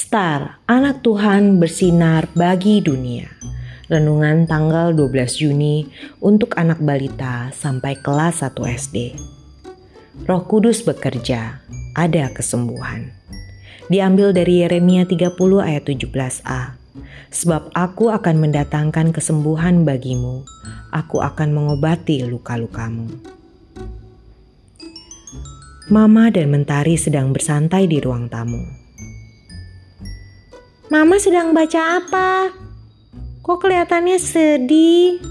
Star, anak Tuhan bersinar bagi dunia. Renungan tanggal 12 Juni untuk anak balita sampai kelas 1 SD. Roh Kudus bekerja, ada kesembuhan. Diambil dari Yeremia 30 ayat 17a. Sebab aku akan mendatangkan kesembuhan bagimu, aku akan mengobati luka-lukamu. Mama dan Mentari sedang bersantai di ruang tamu. Mama sedang baca apa? Kok kelihatannya sedih?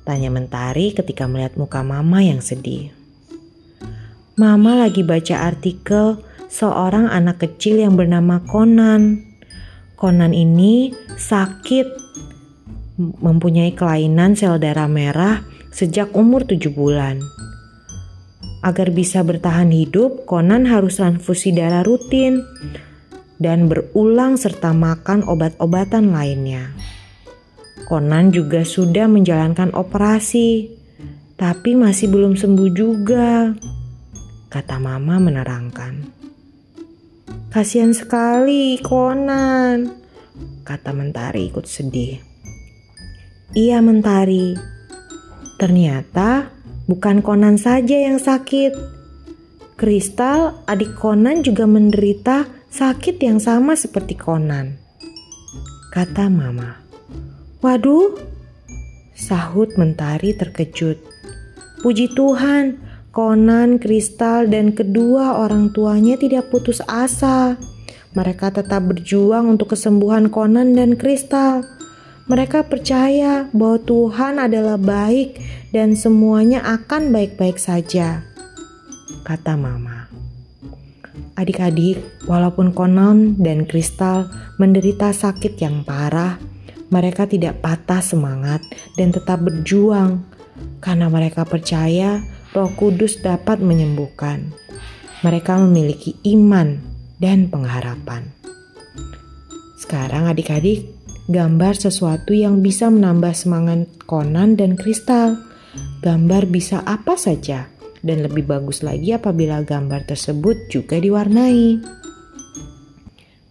Tanya Mentari ketika melihat muka Mama yang sedih. Mama lagi baca artikel seorang anak kecil yang bernama Conan. Conan ini sakit, mempunyai kelainan sel darah merah sejak umur tujuh bulan. Agar bisa bertahan hidup, Conan harus transfusi darah rutin dan berulang serta makan obat-obatan lainnya. Conan juga sudah menjalankan operasi, tapi masih belum sembuh juga, kata Mama menerangkan. Kasihan sekali Conan, kata Mentari ikut sedih. Iya Mentari, ternyata Bukan Conan saja yang sakit. Kristal, adik Conan juga menderita sakit yang sama seperti Conan. Kata Mama. Waduh, sahut Mentari terkejut. Puji Tuhan, Conan, Kristal, dan kedua orang tuanya tidak putus asa. Mereka tetap berjuang untuk kesembuhan Conan dan Kristal. Mereka percaya bahwa Tuhan adalah baik dan semuanya akan baik-baik saja, kata Mama. Adik-adik, walaupun Konon dan Kristal menderita sakit yang parah, mereka tidak patah semangat dan tetap berjuang karena mereka percaya Roh Kudus dapat menyembuhkan. Mereka memiliki iman dan pengharapan. Sekarang adik-adik gambar sesuatu yang bisa menambah semangat Conan dan Kristal. Gambar bisa apa saja, dan lebih bagus lagi apabila gambar tersebut juga diwarnai.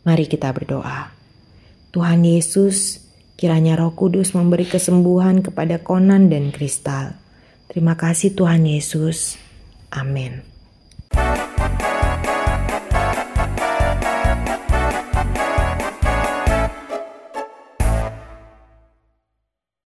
Mari kita berdoa. Tuhan Yesus, kiranya Roh Kudus memberi kesembuhan kepada Conan dan Kristal. Terima kasih Tuhan Yesus. Amin.